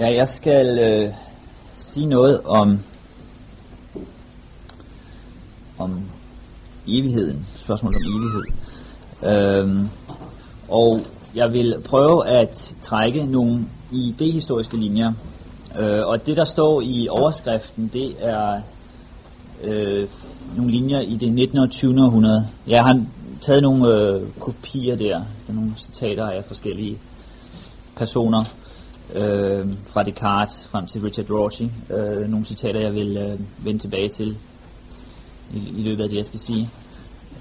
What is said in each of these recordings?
Ja, jeg skal øh, sige noget om om evigheden, spørgsmålet om evighed. Øhm, og jeg vil prøve at trække nogle idehistoriske linjer. Øh, og det, der står i overskriften, det er øh, nogle linjer i det 19. og 20. århundrede. Jeg har taget nogle øh, kopier der, der er nogle citater af forskellige personer øh, fra Descartes frem til Richard Rorty. Øh, nogle citater, jeg vil øh, vende tilbage til i, i løbet af det, jeg skal sige.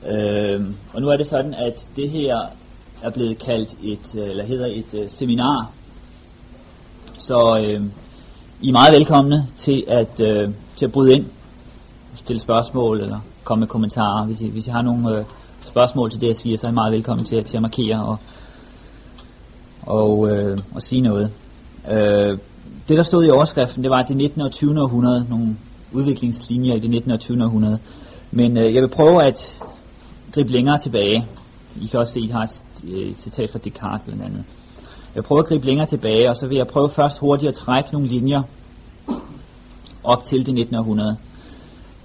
Øh, og nu er det sådan, at det her er blevet kaldt et, øh, eller hedder et øh, seminar. Så øh, I er meget velkomne til at, øh, til at bryde ind, stille spørgsmål eller komme med kommentarer. Hvis I, hvis I har nogle øh, spørgsmål til det, jeg siger, så er I meget velkommen til, til at markere og, og, øh, og sige noget. Øh, det, der stod i overskriften, det var det 19. og 20. århundrede, nogle udviklingslinjer i det 19. og 20. århundrede. Men øh, jeg vil prøve at gribe længere tilbage. I kan også se, at I har et, øh, et citat fra Descartes blandt andet. Jeg prøver at gribe længere tilbage, og så vil jeg prøve først hurtigt at trække nogle linjer op til det 19. århundrede,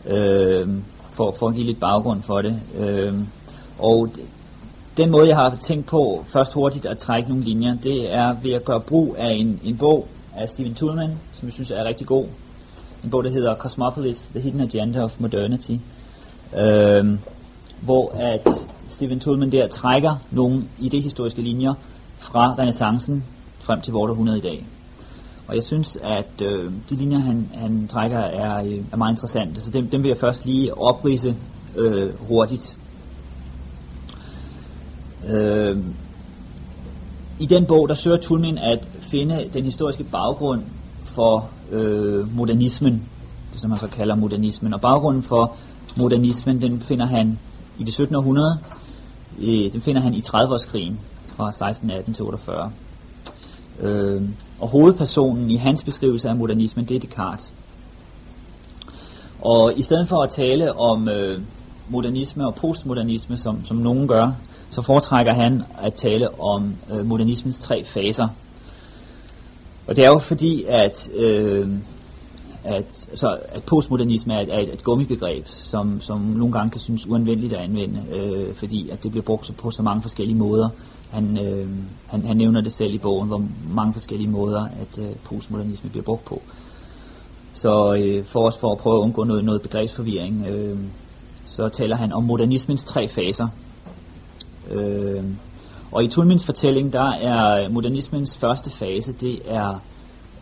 øh, for, for at give lidt baggrund for det. Øh, og den måde, jeg har tænkt på først hurtigt at trække nogle linjer, det er ved at gøre brug af en, en bog af Stephen Toulmin, som jeg synes er rigtig god. En bog, der hedder Cosmopolis, The Hidden Agenda of Modernity. Øh, hvor at Stephen Toulmin der trækker nogle idehistoriske linjer fra renaissancen frem til vores århundrede i dag. Og jeg synes, at øh, de linjer, han, han trækker, er, øh, er meget interessante, så dem, dem vil jeg først lige oprise øh, hurtigt. Øh, I den bog, der søger Tulmin at finde den historiske baggrund for øh, modernismen, det som man så kalder modernismen. Og baggrunden for modernismen, den finder han i det 17. århundrede, øh, den finder han i 30-årskrigen fra 1618 til 48. Øh, og hovedpersonen i hans beskrivelse af modernismen, det er Descartes. Og i stedet for at tale om øh, modernisme og postmodernisme, som, som nogen gør, så foretrækker han at tale om øh, modernismens tre faser. Og det er jo fordi, at, øh, at, så, at postmodernisme er et, er et, et gummibegreb, som, som nogle gange kan synes uanvendeligt at anvende, øh, fordi at det bliver brugt på så mange forskellige måder. Han, øh, han, han nævner det selv i bogen, hvor mange forskellige måder, at øh, postmodernisme bliver brugt på. Så øh, for os for at prøve at undgå noget, noget begrebsforvirring, øh, så taler han om modernismens tre faser. Øh, og i Tulmins fortælling, der er modernismens første fase, det er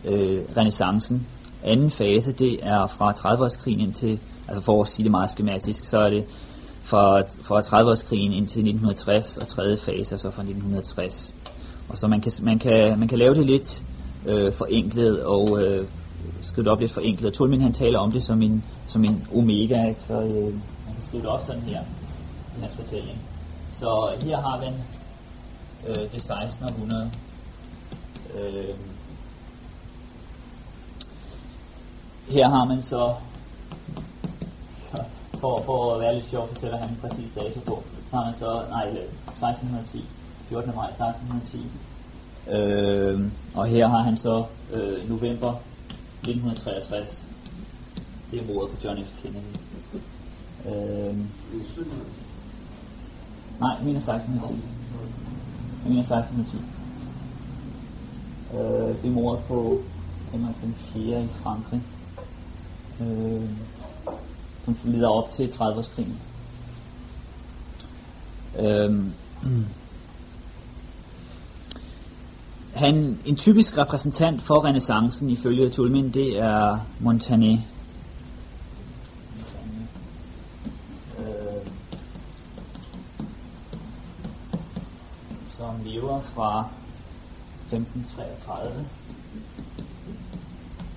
øh, renaissancen. Anden fase, det er fra 30-årskrigen indtil, altså for at sige det meget skematisk, så er det fra, fra 30-årskrigen indtil 1960, og tredje fase er så fra 1960. Og så man kan, man kan, man kan lave det lidt øh, forenklet og øh, skrive det op lidt forenklet. Tulmin han taler om det som en, som en omega, ikke? så øh, man kan skrive det op sådan her i hans fortælling. Så her har man øh, det 16. århundrede. Øh, her har man så, for, for at være lidt sjov, fortæller han en præcis dato på, så har man så, nej, øh, 1610, 14. maj 1610. Øh, og her har han så øh, november 1963. Det er mordet på John F. Kennedy. Øh, nej, jeg mener 1610. Jeg mener 1610. Øh, det er mordet på Henrik den 4. i Frankrig øh, som leder op til 30-årskrigen. Øh, han, en typisk repræsentant for renaissancen ifølge Tulmin, det er Montaigne. Øh, som lever fra 1533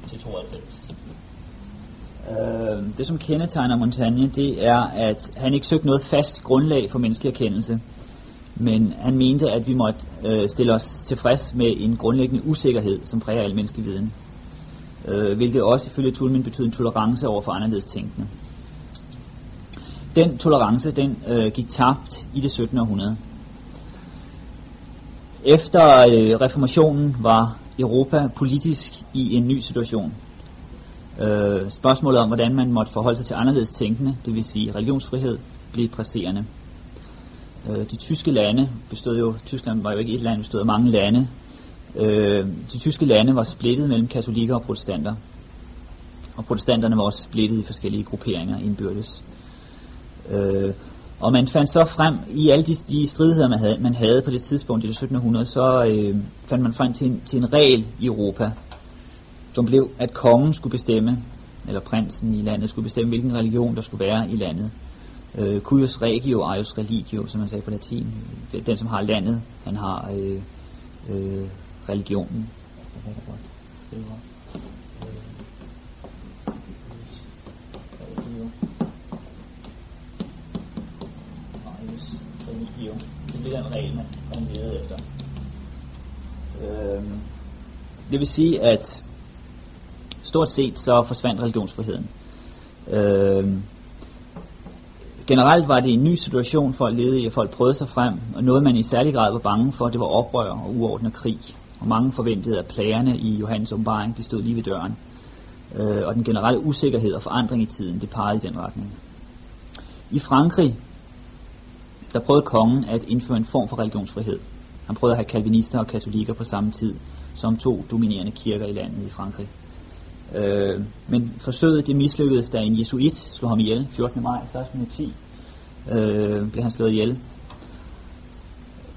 til 92. Øh, det som kendetegner Montaigne, det er, at han ikke søgte noget fast grundlag for menneskelig erkendelse, men han mente, at vi måtte øh, stille os tilfreds med en grundlæggende usikkerhed, som præger al menneskelig viden. Øh, hvilket også ifølge Tulmin betyder en tolerance over for anderledes tænkende. Den tolerance, den øh, gik tabt i det 17. århundrede. Efter øh, reformationen var Europa politisk i en ny situation. Øh, spørgsmålet om, hvordan man måtte forholde sig til anderledes tænkende, det vil sige religionsfrihed, blev presserende. Øh, de tyske lande bestod jo, Tyskland var jo ikke et land, bestod af mange lande. Øh, de tyske lande var splittet mellem katolikker og protestanter. Og protestanterne var også splittet i forskellige grupperinger indbyrdes. Øh, og man fandt så frem, i alle de, de stridigheder, man havde, man havde på det tidspunkt i det 1700, så øh, fandt man frem til en, til en regel i Europa, som blev, at kongen skulle bestemme, eller prinsen i landet skulle bestemme, hvilken religion der skulle være i landet. Øh, cuius regio, eius religio, som man sagde på latin. Den, som har landet, han har øh, øh, religionen. Det er den regel, man, man efter. Øhm, det vil sige, at stort set så forsvandt religionsfriheden. Øhm, generelt var det en ny situation, folk levede i, at folk prøvede sig frem, og noget man i særlig grad var bange for, det var oprør og uordnet krig. Og mange forventede, at plagerne i Johannes åbenbaring, de stod lige ved døren. Øh, og den generelle usikkerhed og forandring i tiden, det pegede i den retning. I Frankrig, der prøvede kongen at indføre en form for religionsfrihed. Han prøvede at have kalvinister og katolikker på samme tid, som to dominerende kirker i landet i Frankrig. Øh, men forsøget det mislykkedes, da en jesuit slog ham ihjel 14. maj 1610. Øh, blev han slået ihjel.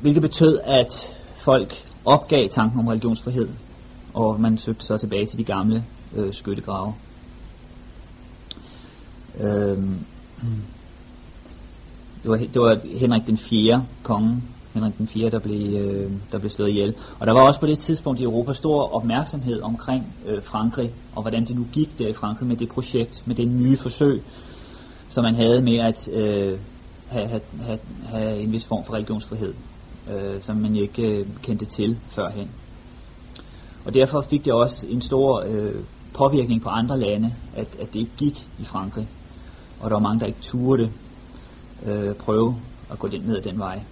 Hvilket betød, at folk opgav tanken om religionsfrihed, og man søgte så tilbage til de gamle øh, skyttegrave. Øh, det, var, det var Henrik den 4. konge, Henrik den 4., der blev, øh, der blev slået ihjel. Og der var også på det tidspunkt i Europa stor opmærksomhed omkring øh, Frankrig, og hvordan det nu gik der i Frankrig med det projekt, med det nye forsøg, som man havde med at øh, have, have, have, have en vis form for religionsfrihed, øh, som man ikke øh, kendte til førhen. Og derfor fik det også en stor øh, påvirkning på andre lande, at, at det ikke gik i Frankrig. Og der var mange, der ikke turde øh, prøve at gå lidt ned ad den vej.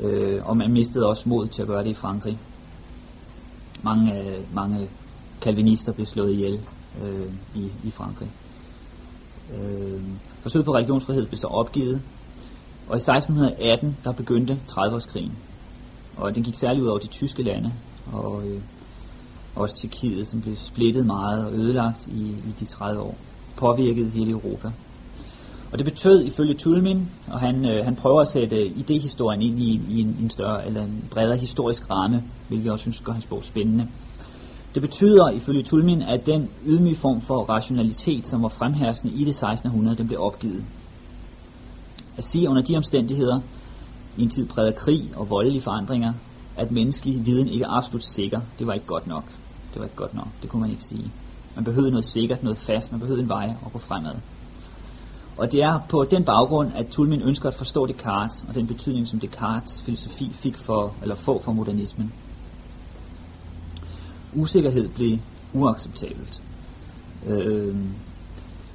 Øh, og man mistede også mod til at gøre det i Frankrig. Mange, øh, mange kalvinister blev slået ihjel øh, i, i Frankrig. Øh, forsøget på religionsfrihed blev så opgivet, og i 1618 der begyndte 30-årskrigen. Og den gik særligt ud over de tyske lande, og øh, også Tjekkiet, som blev splittet meget og ødelagt i, i de 30 år. Påvirkede hele Europa. Og det betød ifølge Tulmin, og han, øh, han prøver at sætte øh, idehistorien ind i, i en, en større eller en bredere historisk ramme, hvilket jeg også synes gør hans bog spændende. Det betyder ifølge Tulmin, at den ydmyge form for rationalitet, som var fremherskende i det 16. århundrede, den blev opgivet. At sige under de omstændigheder, i en tid præget af krig og voldelige forandringer, at menneskelig viden ikke er absolut sikker, det var ikke godt nok. Det var ikke godt nok, det kunne man ikke sige. Man behøvede noget sikkert, noget fast, man behøvede en vej at gå fremad. Og det er på den baggrund, at Tulmin ønsker at forstå Descartes og den betydning, som Descartes filosofi fik for, eller få for modernismen. Usikkerhed blev uacceptabelt. Øh,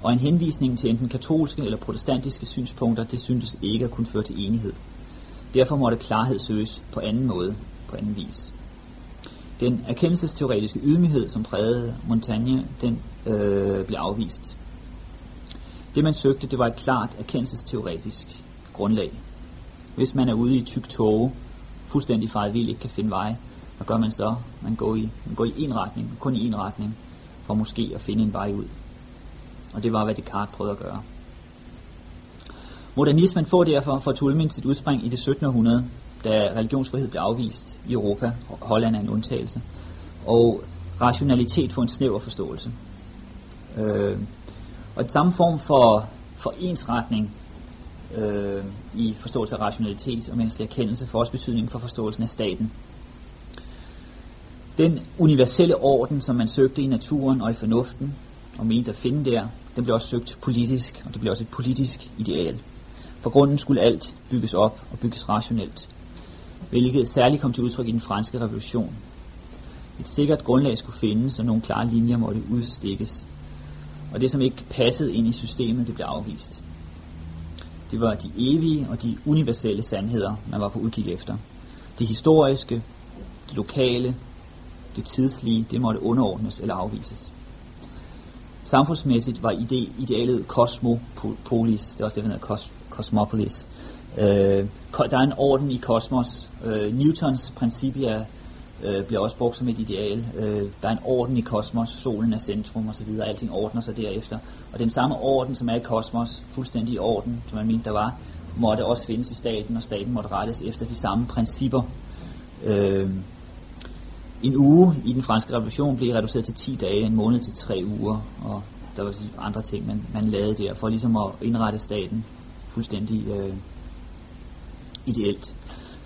og en henvisning til enten katolske eller protestantiske synspunkter, det syntes ikke at kunne føre til enighed. Derfor måtte klarhed søges på anden måde, på anden vis. Den erkendelsesteoretiske ydmyghed, som prægede Montaigne, den øh, blev afvist. Det man søgte, det var et klart erkendelsesteoretisk grundlag. Hvis man er ude i tyk tåge, fuldstændig faret vild, ikke kan finde vej, hvad gør man så? Man går i, man går i en retning, kun i en retning, for måske at finde en vej ud. Og det var, hvad Descartes prøvede at gøre. Modernismen får derfor fra Tulmin sit udspring i det 17. århundrede, da religionsfrihed blev afvist i Europa. Holland er en undtagelse. Og rationalitet får en snæver forståelse. Øh, og et samme form for, for ensretning øh, i forståelse af rationalitet og menneskelig erkendelse får også betydning for forståelsen af staten. Den universelle orden, som man søgte i naturen og i fornuften, og mente at finde der, den blev også søgt politisk, og det blev også et politisk ideal. For grunden skulle alt bygges op og bygges rationelt, hvilket særligt kom til udtryk i den franske revolution. Et sikkert grundlag skulle findes, og nogle klare linjer måtte udstikkes og det som ikke passede ind i systemet, det blev afvist. Det var de evige og de universelle sandheder, man var på udkig efter. Det historiske, det lokale, det tidslige, det måtte underordnes eller afvises. Samfundsmæssigt var ide, idealet kosmopolis, det er også det, der hedder kos, kosmopolis. Øh, der er en orden i kosmos. Øh, Newtons principia øh, bliver også brugt som et ideal. Øh, der er en orden i kosmos, solen er centrum osv., alting ordner sig derefter. Og den samme orden, som er i kosmos, fuldstændig orden, som man mente der var, måtte også findes i staten, og staten måtte rettes efter de samme principper. Øh, en uge i den franske revolution blev reduceret til 10 dage, en måned til 3 uger, og der var andre ting, man, man lavede der, for ligesom at indrette staten fuldstændig øh, ideelt.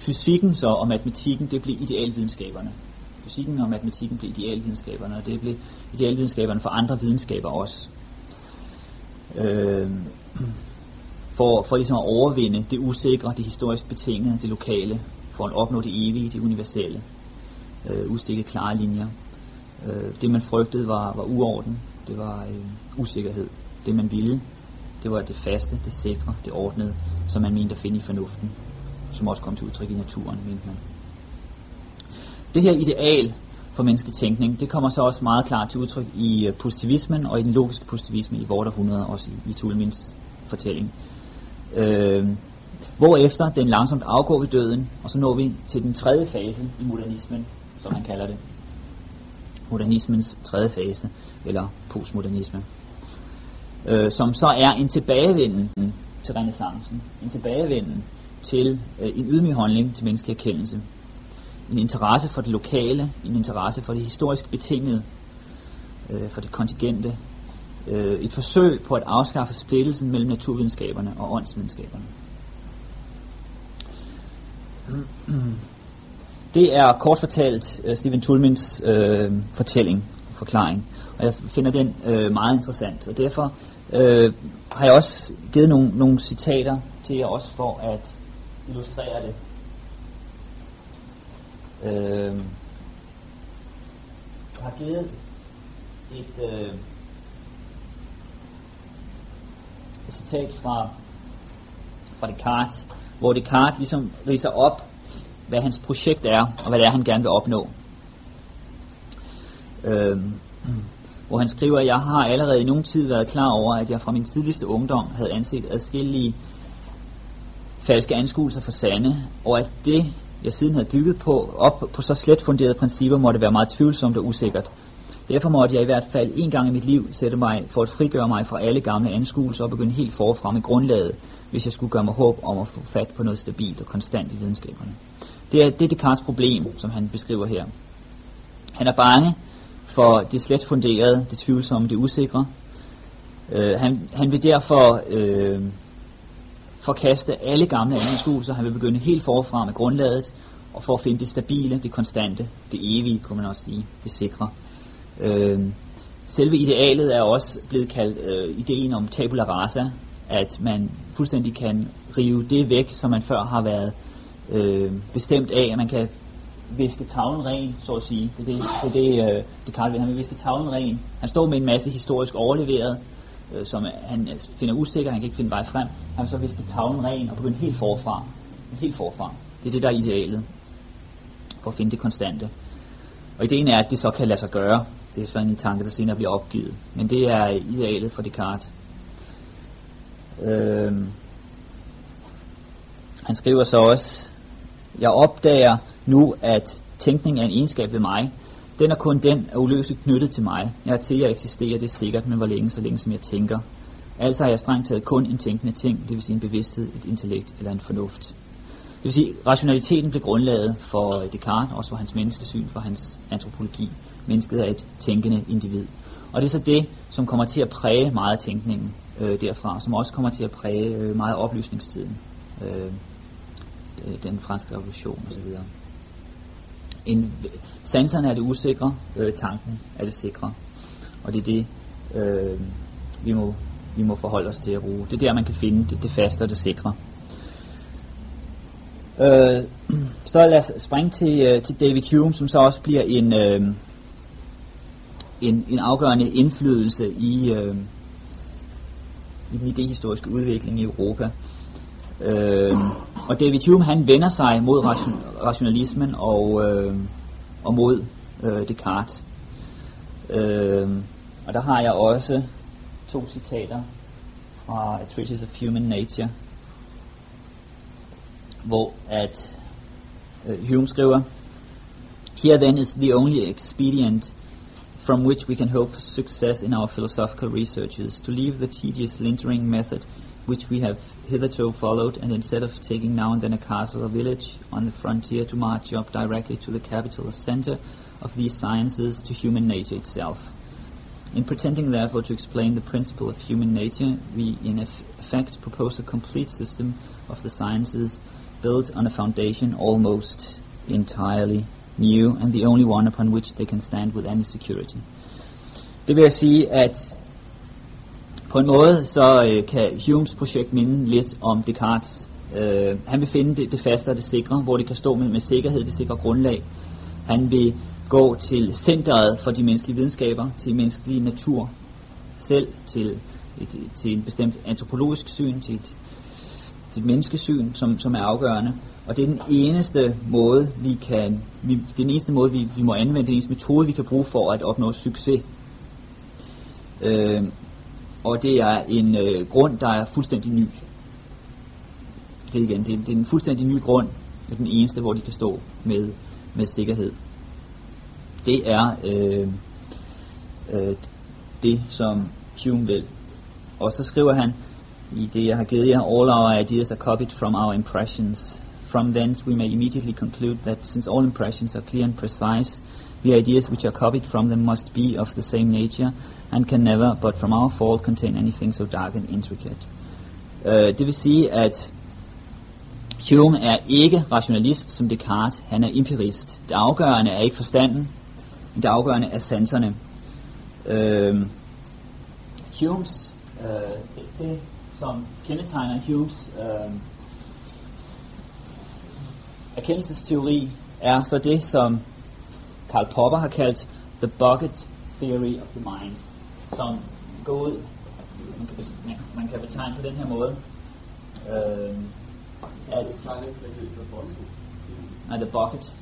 Fysikken så og matematikken, det blev idealvidenskaberne. Fysikken og matematikken blev idealvidenskaberne, og det blev idealvidenskaberne for andre videnskaber også. Øh, for, for ligesom at overvinde det usikre, det historisk betingede, det lokale, for at opnå det evige, det universelle. Øh, udstikke klare linjer. Øh, det man frygtede var, var uorden, det var øh, usikkerhed. Det man ville, det var det faste, det sikre, det ordnede, som man mente at finde i fornuften, som også kom til udtryk i naturen, mente man. Det her ideal for mennesketænkning, det kommer så også meget klart til udtryk i øh, positivismen og i den logiske positivisme i vort århundrede, også i, i Tulmins fortælling. Øh, hvorefter den langsomt afgår ved døden, og så når vi til den tredje fase i modernismen, som han kalder det. Modernismens tredje fase, eller postmodernisme. Øh, som så er en tilbagevenden til renaissancen, en tilbagevenden til øh, en ydmyg holdning til menneskelig erkendelse, en interesse for det lokale, en interesse for det historisk betingede, øh, for det kontingente, øh, et forsøg på at afskaffe splittelsen mellem naturvidenskaberne og åndsvidenskaberne. Det er kort fortalt øh, Stephen Tulmins øh, fortælling, forklaring, og jeg finder den øh, meget interessant, og derfor øh, har jeg også givet nogle, nogle citater til jer også for at illustrerer det. Øh, har givet et, øh, et citat fra, fra Descartes, hvor Descartes ligesom riser op, hvad hans projekt er, og hvad det er, han gerne vil opnå. Øh, hvor han skriver, at jeg har allerede i nogen tid været klar over, at jeg fra min tidligste ungdom havde anset adskillige falske anskuelser for sande, og at det, jeg siden havde bygget på, op på så slet funderede principper, måtte være meget tvivlsomt og usikkert. Derfor måtte jeg i hvert fald en gang i mit liv sætte mig for at frigøre mig fra alle gamle anskuelser og begynde helt forfra med grundlaget, hvis jeg skulle gøre mig håb om at få fat på noget stabilt og konstant i videnskaberne. Det er, det Descartes problem, som han beskriver her. Han er bange for det slet funderede, det tvivlsomme, det usikre. Uh, han, han vil derfor uh, forkaste alle gamle anskuelser. Han vil begynde helt forfra med grundlaget, og for at finde det stabile, det konstante, det evige, kunne man også sige, det sikre. Øh, selve idealet er også blevet kaldt øh, ideen om tabula rasa, at man fuldstændig kan rive det væk, som man før har været øh, bestemt af, at man kan viske tavlen ren, så at sige. Det er det, det, det, øh, det Karl vil. Han vil viske tavlen ren. Han står med en masse historisk overleveret, øh, som han finder usikker, han kan ikke finde vej frem. Han vil så viske tavlen ren og begynde helt forfra. Helt forfra. Det er det, der er idealet for at finde det konstante. Og ideen er, at det så kan lade sig gøre. Det er sådan en tanke, der senere bliver opgivet. Men det er idealet for Descartes. Øhm. han skriver så også, jeg opdager nu, at tænkning er en egenskab ved mig. Den er kun den, er uløseligt knyttet til mig. Jeg er til at eksisterer, det er sikkert, men hvor længe, så længe som jeg tænker. Altså er jeg strengt taget kun en tænkende ting, det vil sige en bevidsthed, et intellekt eller en fornuft. Det vil sige, rationaliteten blev grundlaget for øh, Descartes, også for hans menneskesyn, for hans antropologi. Mennesket er et tænkende individ. Og det er så det, som kommer til at præge meget af tænkningen øh, derfra, som også kommer til at præge øh, meget af oplysningstiden. Øh, øh den franske revolution osv. En, sanserne er det usikre, øh, tanken er det sikre. Og det er det, øh, vi, må, vi må forholde os til at bruge. Det er der, man kan finde det, det faste og det sikre. Øh, så lad os springe til, øh, til David Hume, som så også bliver en, øh, en, en afgørende indflydelse i, øh, i den idehistoriske udvikling i Europa. Øh, og David Hume han vender sig mod ration, rationalismen og, øh, og mod øh, Descartes. Øh, og der har jeg også to citater fra A Treatise of Human Nature, hvor at øh, Hume skriver, Here then is the only expedient from which we can hope for success in our philosophical researches, to leave the tedious lintering method which we have hitherto followed, and instead of taking now and then a castle or village on the frontier, to march up directly to the capital or center of these sciences, to human nature itself. In pretending therefore to explain the principle of human nature, we in effect propose a complete system of the sciences built on a foundation almost entirely new, and the only one upon which they can stand with any security. Det vil sige, at på en måde så øh, kan Humes projekt minde lidt om Descartes. Øh, han vil finde det, det faste og det sikre, hvor det kan stå med, med sikkerhed, det sikre grundlag. Han vil gå til centret for de menneskelige videnskaber, til menneskelig natur selv, til, et, til en bestemt antropologisk syn, til et, til et menneskesyn, som, som er afgørende. Og det er den eneste måde, vi kan, vi, den eneste måde, vi, vi må anvende, den eneste metode, vi kan bruge for at opnå succes. Øh, og det er en øh, grund, der er fuldstændig ny. Det er igen, det er, det er en fuldstændig ny grund, og den eneste, hvor de kan stå med, med sikkerhed. Det er øh, øh, det, som Hume vil. Og så skriver han i det, jeg har givet jer, all our ideas are copied from our impressions. From thence we may immediately conclude that since all impressions are clear and precise, the ideas which are copied from them must be of the same nature, and can never, but from our fault, contain anything so dark and intricate. Uh, det vil sige, at Hume er ikke rationalist som Descartes, han er empirist. Det afgørende er ikke forstanden, men det afgørende er sanserne. Uh, Humes, uh, det, det som kendetegner Humes uh, erkendelsesteori, er så det, som Karl Popper har kaldt the bucket theory of the mind som går ud, man kan, man, man kan betegne på den her måde, øh, at nej, the bucket,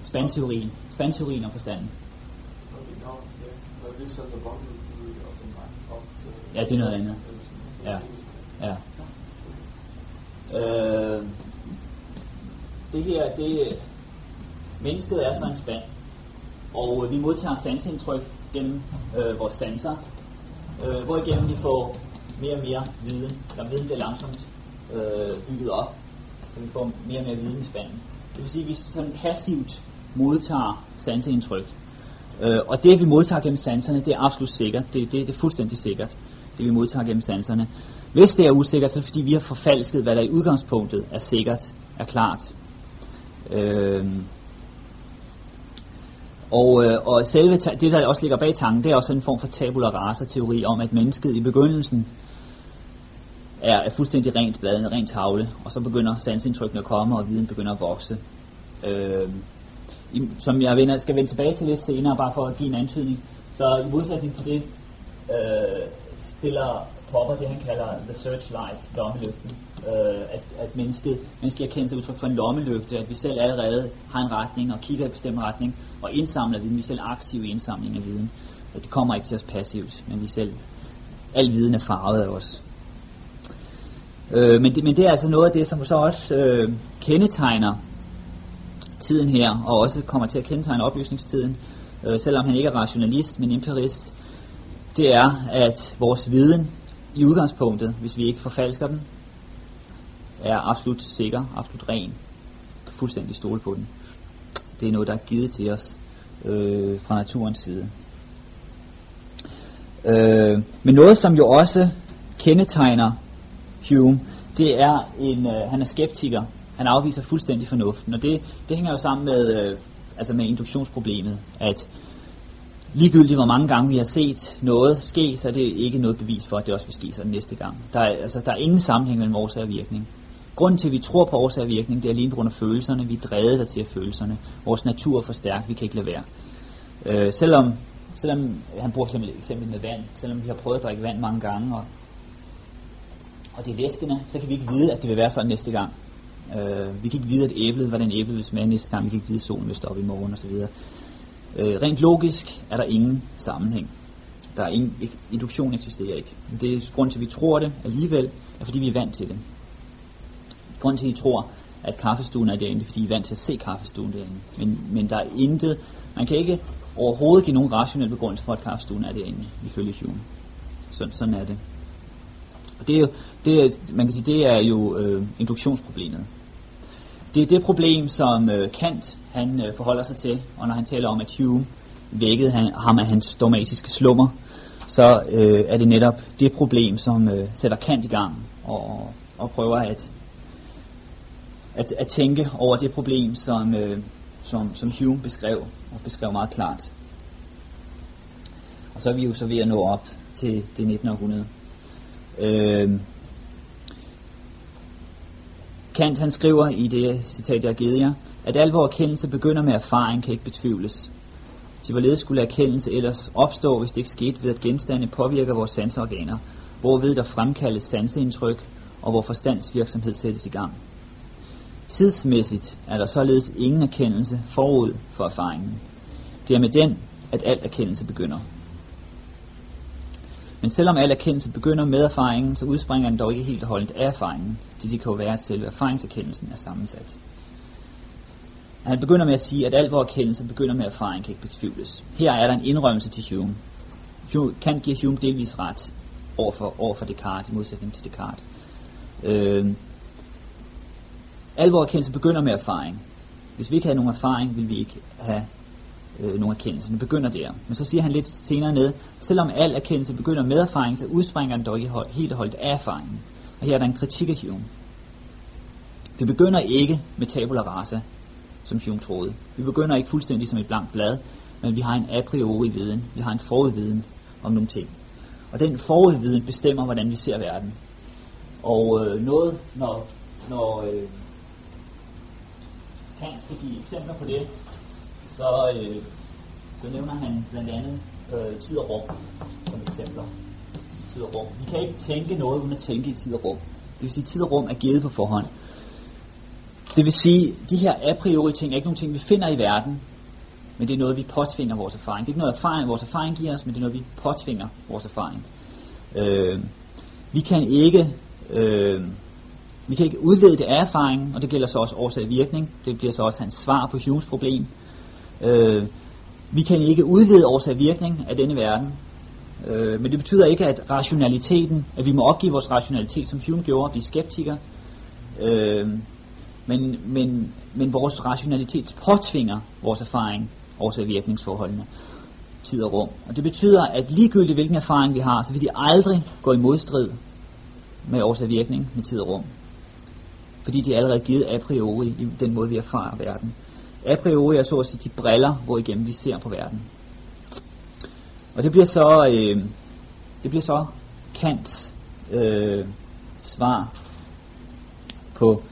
spandteorien, spandteorien og forstanden. Ja, det er noget andet. Ja, ja. Øh, det her, det, mennesket er så en spand, og vi modtager sansindtryk gennem øh, vores sanser, øh, hvor igennem vi får mere og mere viden, Der viden bliver langsomt øh, bygget op, så vi får mere og mere viden i spanden. Det vil sige, at vi sådan passivt modtager sanseindtryk. Øh, og det, vi modtager gennem sanserne, det er absolut sikkert. Det, det, det er fuldstændig sikkert, det vi modtager gennem sanserne. Hvis det er usikkert, så er det fordi, vi har forfalsket, hvad der i udgangspunktet er sikkert, er klart. Øh, og, øh, og selve det, der også ligger bag tanken, det er også en form for tabula rasa teori om, at mennesket i begyndelsen er, er fuldstændig rent blad, en rent tavle, og så begynder sansindtrykkene at komme, og viden begynder at vokse. Øh, i, som jeg vender, skal vende tilbage til lidt senere, bare for at give en antydning. Så i modsætning til det, øh, stiller Popper det, han kalder the searchlight, lommelygten. Øh, at, at mennesket, mennesket erkendelse udtryk for en lommelygte, at vi selv allerede har en retning og kigger i bestemt retning, og indsamler viden. Vi er selv aktive i indsamling af viden. Og det kommer ikke til os passivt, men vi selv, al viden er farvet af os. Øh, men, det, men det er altså noget af det, som så også øh, kendetegner tiden her, og også kommer til at kendetegne oplysningstiden, øh, selvom han ikke er rationalist, men empirist, det er, at vores viden i udgangspunktet, hvis vi ikke forfalsker den, er absolut sikker, absolut ren. Fuldstændig stole på den. Det er noget, der er givet til os øh, fra naturens side. Øh, men noget, som jo også kendetegner Hume, det er en, øh, han er skeptiker. Han afviser fuldstændig fornuften, og det, det hænger jo sammen med, øh, altså med induktionsproblemet, at ligegyldigt hvor mange gange vi har set noget ske, så er det ikke noget bevis for, at det også vil ske sådan næste gang. Der er, altså, der er ingen sammenhæng mellem årsag og virkning. Grunden til, at vi tror på årsag og virkning, det er alene på grund af følelserne. Vi er drevet der til følelserne. Vores natur er for stærk, vi kan ikke lade være. Øh, selvom, selvom han bruger for eksempel eksempel med vand, selvom vi har prøvet at drikke vand mange gange, og, og det er væskende, så kan vi ikke vide, at det vil være sådan næste gang. Øh, vi kan ikke vide, at æblet, hvordan æblet vil smage næste gang. Vi kan ikke vide, at solen vil stoppe i morgen osv. Øh, rent logisk er der ingen sammenhæng. Der er ingen, induktion eksisterer ikke. Det er grund til, at vi tror det alligevel, er fordi vi er vant til det. Grunden til, at I tror, at kaffestuen er derinde, fordi I er vant til at se kaffestuen derinde. Men, men der er intet, man kan ikke overhovedet give nogen rationel begrundelse for, at kaffestuen er derinde, ifølge Hume. Så, sådan er det. Og det er jo, det er, man kan sige, det er jo øh, induktionsproblemet. Det er det problem, som øh, Kant han øh, forholder sig til, og når han taler om, at Hume vækkede han, ham af hans dogmatiske slummer, så øh, er det netop det problem, som øh, sætter Kant i gang og, og prøver at, at, at tænke over det problem, som, øh, som, som Hume beskrev, og beskrev meget klart. Og så er vi jo så ved at nå op til det 19. århundrede. Øh, Kant han skriver i det citat, jeg har givet jer, at al vores erkendelse begynder med erfaring, kan ikke betvivles. Til hvorledes skulle erkendelse ellers opstå, hvis det ikke skete ved, at genstande påvirker vores sanseorganer, hvorved der fremkaldes sanseindtryk, og hvor forstandsvirksomhed sættes i gang. Tidsmæssigt er der således ingen erkendelse forud for erfaringen. Det er med den, at al erkendelse begynder. Men selvom al erkendelse begynder med erfaringen, så udspringer den dog ikke helt og holdent af erfaringen, til det kan jo være, at selve erfaringserkendelsen er sammensat. Han begynder med at sige, at al vores erkendelse begynder med erfaring, kan ikke betvivles. Her er der en indrømmelse til Hume. Hume kan give Hume delvis ret overfor, overfor Descartes, i modsætning til Descartes. Øh, al vores erkendelse begynder med erfaring. Hvis vi ikke havde nogen erfaring, vil vi ikke have øh, nogen erkendelse. Den begynder der. Men så siger han lidt senere ned, selvom al erkendelse begynder med erfaring, så udspringer den dog ikke helt og holdt af erfaringen. Og her er der en kritik af Hume. Vi begynder ikke med tabula rasa, som Hume troede. Vi begynder ikke fuldstændig som et blankt blad, men vi har en a priori viden. Vi har en forudviden om nogle ting. Og den forudviden bestemmer, hvordan vi ser verden. Og øh, noget, når, når øh, Hans skal give eksempler på det, så, øh, så nævner han blandt andet øh, tid og rum som eksempler. Tid og rum. Vi kan ikke tænke noget uden at tænke i tid og rum. Det vil sige, at tid og rum er givet på forhånd. Det vil sige, de her a priori ting er ikke nogen ting, vi finder i verden, men det er noget, vi påtvinger vores erfaring. Det er ikke noget, erfaring, vores erfaring giver os, men det er noget, vi påtvinger vores erfaring. Øh, vi kan ikke øh, vi kan ikke udlede det af erfaringen, og det gælder så også årsag virkning. Det bliver så også hans svar på Humes problem. Øh, vi kan ikke udlede årsag virkning af denne verden. Øh, men det betyder ikke, at rationaliteten, at vi må opgive vores rationalitet, som Hume gjorde, og blive skeptikere. Øh, men, men, men vores rationalitet påtvinger vores erfaring, årsag virkningsforholdene, tid og rum. Og det betyder, at ligegyldigt hvilken erfaring vi har, så vil de aldrig gå i modstrid med årsag virkning med tid og rum. Fordi de er allerede givet a priori i den måde, vi erfarer verden. A priori er så at sige de briller, hvor igennem vi ser på verden. Og det bliver så, øh, det bliver så Kants øh, svar på,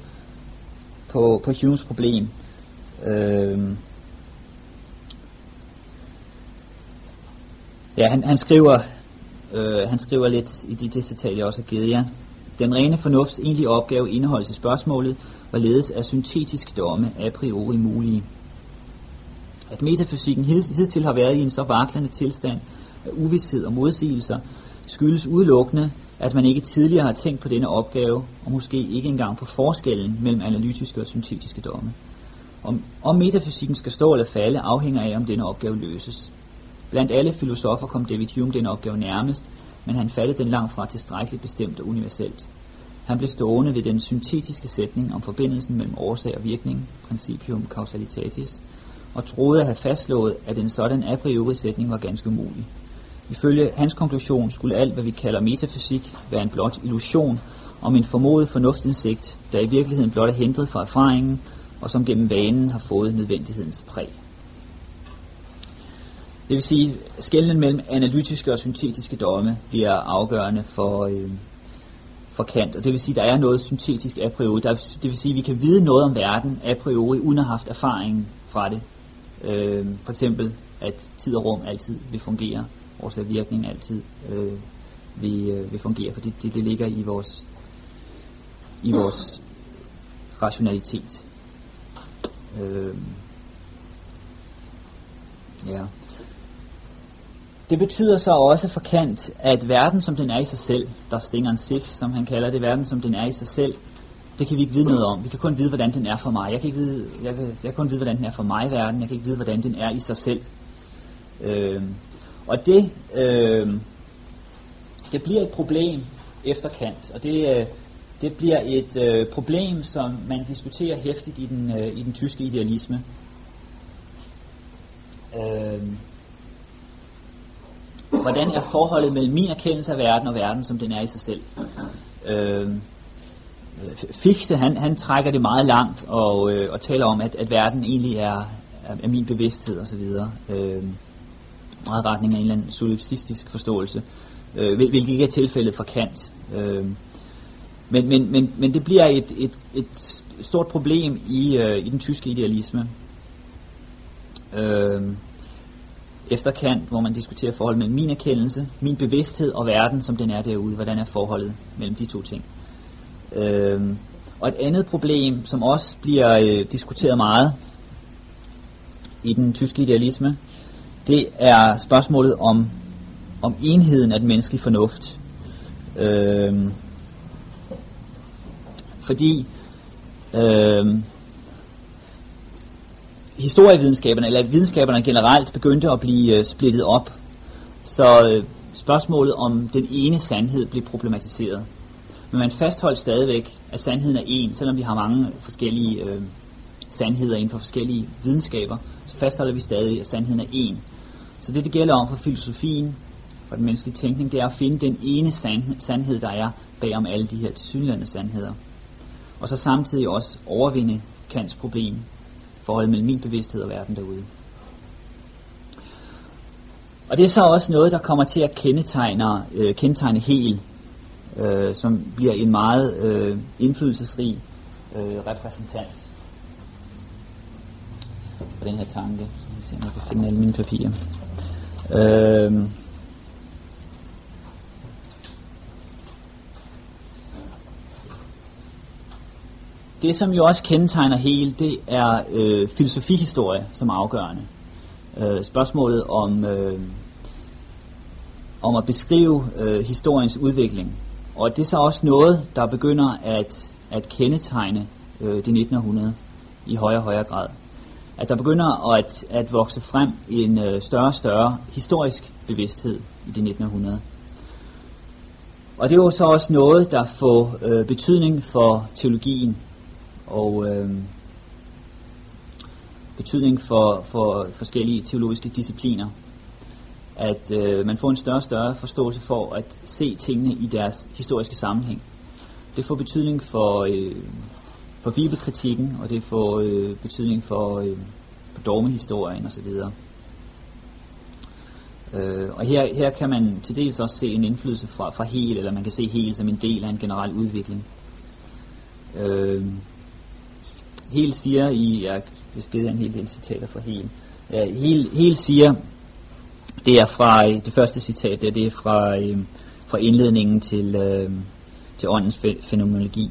på, på Humes problem. Øh, ja, han, han skriver øh, han skriver lidt i de, det citat, jeg også har givet jer. Den rene fornufts egentlige opgave indeholdes i spørgsmålet, hvorledes er syntetisk domme a priori mulige. At metafysikken hidtil har været i en så vaklende tilstand af uvidshed og modsigelser, skyldes udelukkende, at man ikke tidligere har tænkt på denne opgave, og måske ikke engang på forskellen mellem analytiske og syntetiske domme. Om, om metafysikken skal stå eller falde, afhænger af, om denne opgave løses. Blandt alle filosofer kom David Hume den opgave nærmest, men han faldt den langt fra tilstrækkeligt bestemt og universelt. Han blev stående ved den syntetiske sætning om forbindelsen mellem årsag og virkning, principium causalitatis, og troede at have fastslået, at en sådan a priori sætning var ganske umulig. Ifølge hans konklusion skulle alt, hvad vi kalder metafysik, være en blot illusion om en formodet fornuftindsigt, der i virkeligheden blot er hentet fra erfaringen, og som gennem vanen har fået nødvendighedens præg. Det vil sige, at skældnen mellem analytiske og syntetiske domme bliver afgørende for, øh, for Kant, og det vil sige, at der er noget syntetisk a priori. Der, det vil sige, at vi kan vide noget om verden a priori, uden at have haft erfaring fra det. Øh, for eksempel, at tid og rum altid vil fungere, vores virkning altid øh, vil, øh, vil fungere, fordi det, det ligger i vores, i vores rationalitet. Øh, Ja. Det betyder så også for Kant, at verden som den er i sig selv, der stinger en sig, som han kalder det, verden som den er i sig selv, det kan vi ikke vide noget om. Vi kan kun vide, hvordan den er for mig. Jeg kan, ikke vide, jeg kan, jeg kan kun vide, hvordan den er for mig i verden. Jeg kan ikke vide, hvordan den er i sig selv. Øh, og det, øh, det bliver et problem efter Kant, og det, øh, det bliver et øh, problem, som man diskuterer hæftigt i den, øh, i den tyske idealisme. Øh, hvordan er forholdet mellem min erkendelse af verden og verden, som den er i sig selv? Øh, Fichte, han, han trækker det meget langt og, øh, og taler om, at, at verden egentlig er, er, er min bevidsthed osv. Øh, meget retning af en eller anden solipsistisk forståelse, øh, hvilket ikke er tilfældet for Kant. Øh, men, men, men, men det bliver et, et, et stort problem i, øh, i den tyske idealisme. Øh, efter Kant, hvor man diskuterer forholdet mellem min erkendelse, min bevidsthed og verden, som den er derude. Hvordan er forholdet mellem de to ting? Øhm, og et andet problem, som også bliver øh, diskuteret meget i den tyske idealisme, det er spørgsmålet om, om enheden af den menneskelige fornuft. Øhm, fordi øhm, historievidenskaberne, eller videnskaberne generelt, begyndte at blive øh, splittet op. Så øh, spørgsmålet om den ene sandhed blev problematiseret. Men man fastholdt stadigvæk, at sandheden er en, selvom vi har mange forskellige øh, sandheder inden for forskellige videnskaber, så fastholder vi stadig, at sandheden er en. Så det, det gælder om for filosofien, for den menneskelige tænkning, det er at finde den ene sand, sandhed, der er bag om alle de her tilsyneladende sandheder. Og så samtidig også overvinde Kants problem, forhold mellem min bevidsthed og verden derude. Og det er så også noget, der kommer til at kendetegne, øh, kendetegne hel, øh, som bliver en meget øh, indflydelsesrig øh, repræsentant for den her tanke. Så vi se, om jeg kan finde alle mine papirer. Øh, det, som jo også kendetegner hele, det er øh, filosofihistorie som afgørende. Øh, spørgsmålet om, øh, om at beskrive øh, historiens udvikling. Og det er så også noget, der begynder at, at kendetegne øh, det 1900 i højere og højere grad. At der begynder at, at vokse frem en øh, større og større historisk bevidsthed i det 1900. Og det er jo så også noget, der får øh, betydning for teologien og øh, betydning for, for forskellige teologiske discipliner. At øh, man får en større og større forståelse for at se tingene i deres historiske sammenhæng. Det får betydning for, øh, for bibelkritikken, og det får øh, betydning for, øh, for dogmehistorien osv. Øh, og her, her kan man til dels også se en indflydelse fra, fra Hegel, eller man kan se Hegel som en del af en generel udvikling. Øh, Helt siger i, jeg beskeder en hel del citater fra Hel, ja, Hel, Hel siger, det er fra øh, det første citat, det er, det er fra, øh, fra indledningen til, øh, til åndens fænomenologi,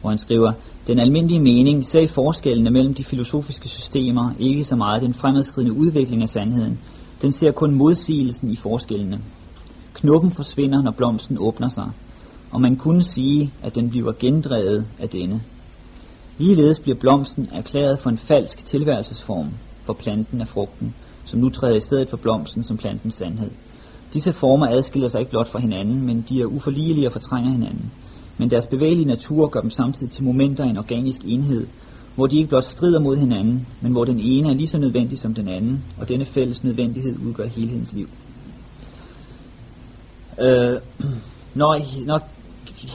hvor han skriver, den almindelige mening ser forskellene mellem de filosofiske systemer ikke så meget den fremadskridende udvikling af sandheden. Den ser kun modsigelsen i forskellene. Knuppen forsvinder, når blomsten åbner sig, og man kunne sige, at den bliver gendrevet af denne. Ligeledes bliver blomsten erklæret for en falsk tilværelsesform for planten af frugten, som nu træder i stedet for blomsten som plantens sandhed. Disse former adskiller sig ikke blot fra hinanden, men de er uforligelige og fortrænger hinanden. Men deres bevægelige natur gør dem samtidig til momenter af en organisk enhed, hvor de ikke blot strider mod hinanden, men hvor den ene er lige så nødvendig som den anden, og denne fælles nødvendighed udgør helhedens liv. Øh, når, når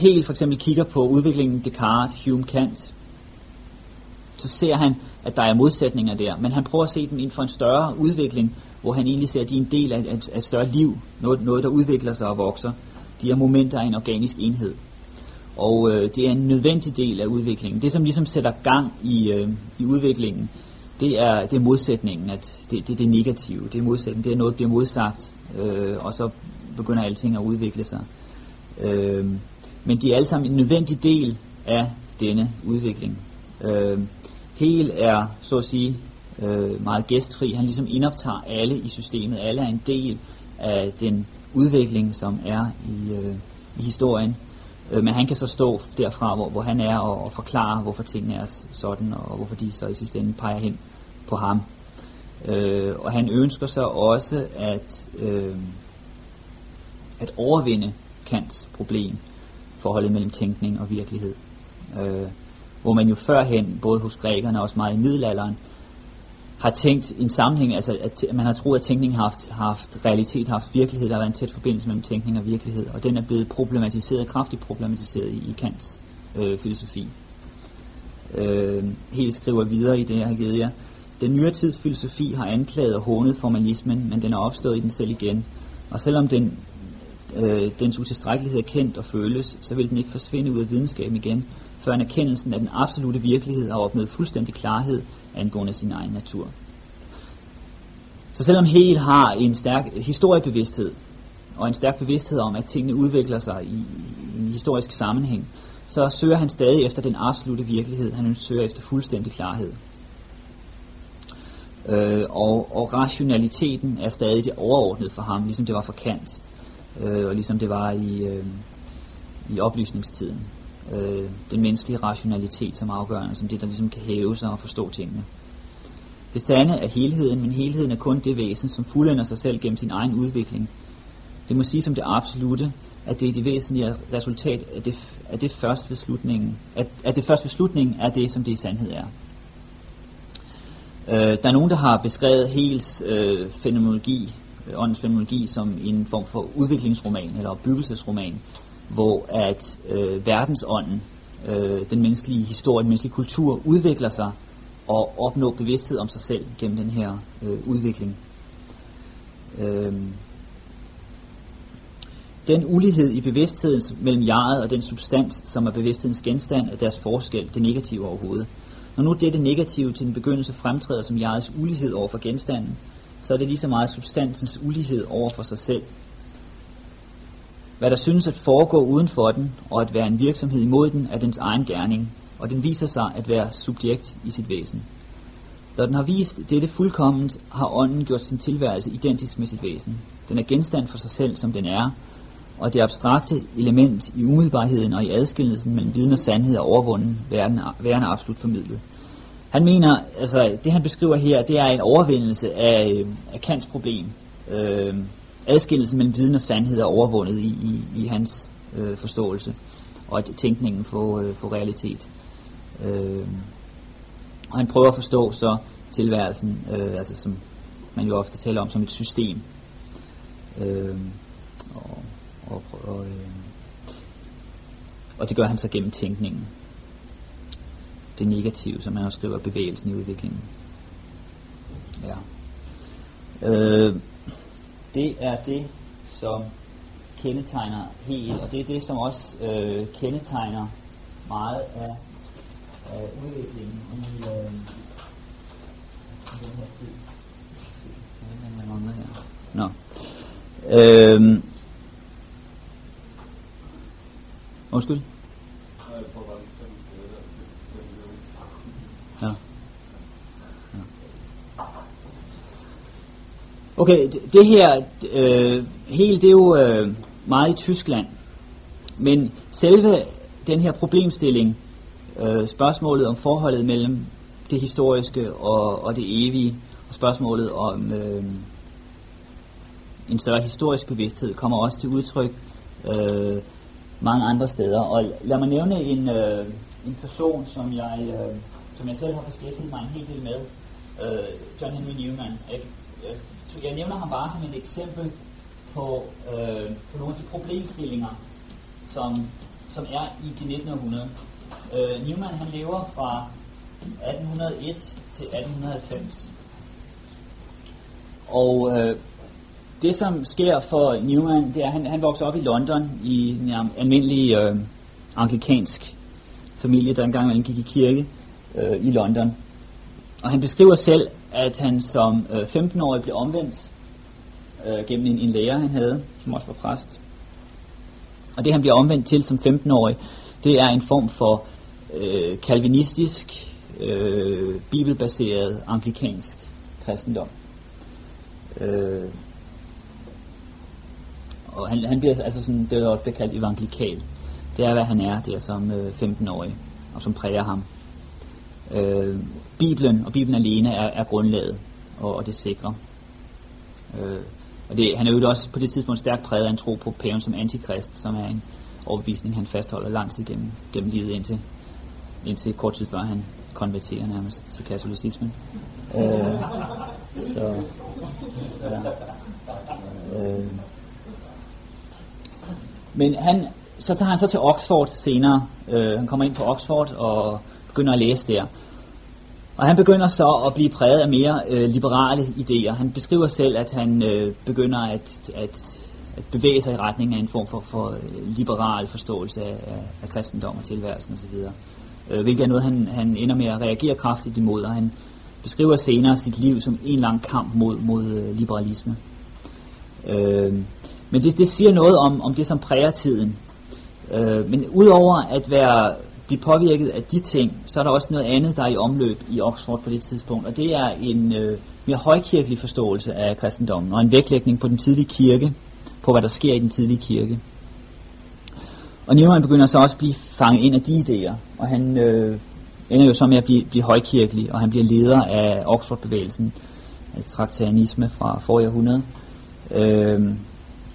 helt for eksempel kigger på udviklingen Descartes, Hume, Kant, så ser han, at der er modsætninger der. Men han prøver at se dem inden for en større udvikling, hvor han egentlig ser, at de er en del af et, et større liv. Noget, noget, der udvikler sig og vokser. De er momenter af en organisk enhed. Og øh, det er en nødvendig del af udviklingen. Det, som ligesom sætter gang i, øh, i udviklingen, det er, det er modsætningen, at det, det er det negative. Det er modsætningen, det er noget, der bliver modsagt, øh, og så begynder alting at udvikle sig. Øh, men de er alle sammen en nødvendig del af denne udvikling. Øh, Hel er, så at sige, øh, meget gæstfri. Han ligesom indoptager alle i systemet. Alle er en del af den udvikling, som er i, øh, i historien. Øh, men han kan så stå derfra, hvor, hvor han er, og, og forklare, hvorfor tingene er sådan, og hvorfor de så i sidste ende peger hen på ham. Øh, og han ønsker så også at, øh, at overvinde Kants problem, forholdet mellem tænkning og virkelighed. Øh, hvor man jo førhen, både hos grækerne og også meget i middelalderen, har tænkt en sammenhæng, altså at man har troet, at tænkning har haft, har haft realitet, har haft virkelighed, der har været en tæt forbindelse mellem tænkning og virkelighed, og den er blevet problematiseret, kraftigt problematiseret i, i Kants øh, filosofi. Øh, helt skriver videre i det, jeg har givet jer. Den nyere tids filosofi har anklaget og hånet formalismen, men den er opstået i den selv igen. Og selvom den, øh, dens utilstrækkelighed er kendt og føles, så vil den ikke forsvinde ud af videnskaben igen, før en erkendelsen af den absolute virkelighed har opnået fuldstændig klarhed angående sin egen natur. Så selvom Hegel har en stærk historiebevidsthed, og en stærk bevidsthed om, at tingene udvikler sig i, i en historisk sammenhæng, så søger han stadig efter den absolute virkelighed. Han søger efter fuldstændig klarhed. Øh, og, og rationaliteten er stadig det overordnede for ham, ligesom det var for Kant, øh, og ligesom det var i, øh, i oplysningstiden øh, den menneskelige rationalitet som afgørende, som det, der ligesom kan hæve sig og forstå tingene. Det sande er helheden, men helheden er kun det væsen, som fuldender sig selv gennem sin egen udvikling. Det må sige som det absolute, at det er det væsentlige resultat af det, af det først ved slutningen, at, at det først ved slutningen er det, som det i sandhed er. Øh, der er nogen, der har beskrevet Hels øh, fenomenologi, øh, åndens fenomenologi, som en form for udviklingsroman eller opbyggelsesroman hvor at øh, verdensånden, øh, den menneskelige historie, den menneskelige kultur udvikler sig og opnår bevidsthed om sig selv gennem den her øh, udvikling. Øh, den ulighed i bevidstheden mellem jeget og den substans, som er bevidsthedens genstand, er deres forskel, det negative overhovedet. Når nu dette negative til en begyndelse fremtræder som jegets ulighed over for genstanden, så er det lige så meget substansens ulighed over for sig selv, hvad der synes at foregå uden for den, og at være en virksomhed imod den, er dens egen gerning, og den viser sig at være subjekt i sit væsen. Da den har vist dette fuldkomment, har ånden gjort sin tilværelse identisk med sit væsen. Den er genstand for sig selv, som den er, og det abstrakte element i umiddelbarheden og i adskillelsen mellem viden og sandhed er overvunden, værende absolut formidlet. Han mener, altså det han beskriver her, det er en overvindelse af, øh, af Kants problem. Øh, adskillelsen mellem viden og sandhed er overvundet i, i, i hans øh, forståelse, og at tænkningen får, øh, får realitet. Øh, og han prøver at forstå så tilværelsen, øh, altså som man jo ofte taler om som et system. Øh, og, og, og, øh, og det gør han så gennem tænkningen. Det negative, som han også skriver, bevægelsen i udviklingen. Ja. Øh, det er det, som kendetegner helt, og det er det, som også øh, kendetegner meget af, af udviklingen i, øh, i den her tid. Nå. Øhm. Undskyld. Okay, det, her øh, hele det er jo øh, meget i Tyskland, men selve den her problemstilling, øh, spørgsmålet om forholdet mellem det historiske og, og det evige, og spørgsmålet om øh, en større historisk bevidsthed, kommer også til udtryk øh, mange andre steder. Og lad mig nævne en, øh, en person, som jeg, øh, som jeg selv har beskæftiget mig en hel del med, øh, John Henry Newman. Ikke? Øh, jeg jeg nævner ham bare som et eksempel på, øh, på nogle af de problemstillinger, som, som er i det 19. århundrede. Øh, Newman han lever fra 1801 til 1890. Og øh, det som sker for Newman, det er, at han, han vokser op i London i en almindelig øh, anglikansk familie, der engang imellem gik i kirke øh, i London. Og han beskriver selv, at han som øh, 15-årig blev omvendt øh, gennem en, en lærer, han havde, som også var præst. Og det, han bliver omvendt til som 15-årig, det er en form for øh, kalvinistisk øh, bibelbaseret anglikansk kristendom. Øh, og han, han bliver altså sådan, det er ofte det kaldt evangelikal. Det er, hvad han er der som øh, 15-årig, og som præger ham. Øh, Bibelen og Bibelen alene er, er grundlaget, og, og det sikrer. Øh, og det, han er jo også på det tidspunkt stærkt præget af en tro på paven som antikrist, som er en overbevisning, han fastholder lang tid gennem, gennem livet indtil, indtil kort tid før han konverterer nærmest til katolicismen. Øh, så, ja. øh. Men han, så tager han så til Oxford senere. Øh, han kommer ind på Oxford og begynder at læse der. Og han begynder så at blive præget af mere øh, liberale idéer. Han beskriver selv, at han øh, begynder at, at, at bevæge sig i retning af en form for, for øh, liberal forståelse af, af, af kristendom og tilværelsen osv. Øh, hvilket er noget, han, han ender med at reagere kraftigt imod, og han beskriver senere sit liv som en lang kamp mod, mod øh, liberalisme. Øh, men det, det siger noget om, om det, som præger tiden. Øh, men udover at være blive påvirket af de ting, så er der også noget andet, der er i omløb i Oxford på det tidspunkt, og det er en øh, mere højkirkelig forståelse af kristendommen, og en vægtlægning på den tidlige kirke, på hvad der sker i den tidlige kirke. Og Newman begynder så også at blive fanget ind af de idéer, og han øh, ender jo så med at blive, blive højkirkelig, og han bliver leder af Oxford-bevægelsen, af traktanisme fra forrige århundrede, øh,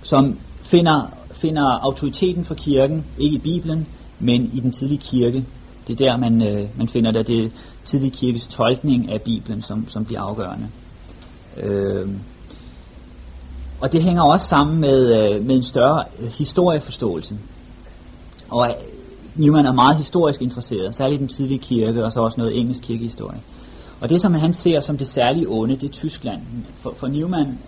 som finder, finder autoriteten for kirken, ikke i Bibelen, men i den tidlige kirke. Det er der, man, øh, man finder det, det tidlige kirkes tolkning af Bibelen, som, som bliver afgørende. Øh, og det hænger også sammen med, øh, med en større øh, historieforståelse. Og øh, Newman er meget historisk interesseret, særligt den tidlige kirke, og så også noget engelsk kirkehistorie. Og det, som han ser som det særlige onde, det er Tyskland. For, for Newman,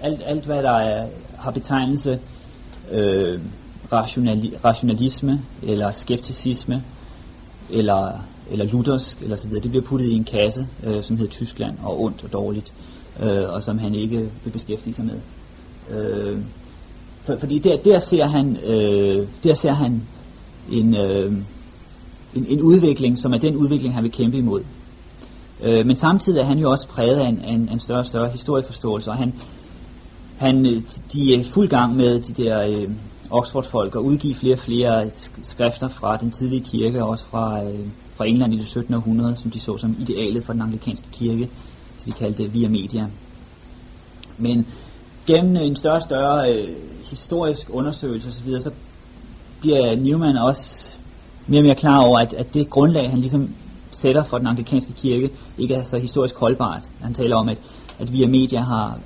alt, alt hvad der er, har betegnelse øh, rationali, rationalisme, eller skepticisme, eller, eller luthersk, eller så videre, det bliver puttet i en kasse, øh, som hedder Tyskland, og ondt og dårligt, øh, og som han ikke vil beskæftige sig med. Øh, for, fordi der, der, ser han, øh, der ser han en, øh, en, en udvikling, som er den udvikling, han vil kæmpe imod. Øh, men samtidig er han jo også præget af en, en, en større og større historieforståelse, og han, han, øh, de er fuld gang med de der øh, Oxford-folk og udgive flere og flere skrifter fra den tidlige kirke, også fra, øh, fra England i det 17. århundrede, som de så som idealet for den anglikanske kirke, så de kaldte via media. Men gennem øh, en større og større øh, historisk undersøgelse osv., så bliver Newman også mere og mere klar over, at, at det grundlag, han ligesom sætter for den anglikanske kirke, ikke er så historisk holdbart. Han taler om, at, at via media har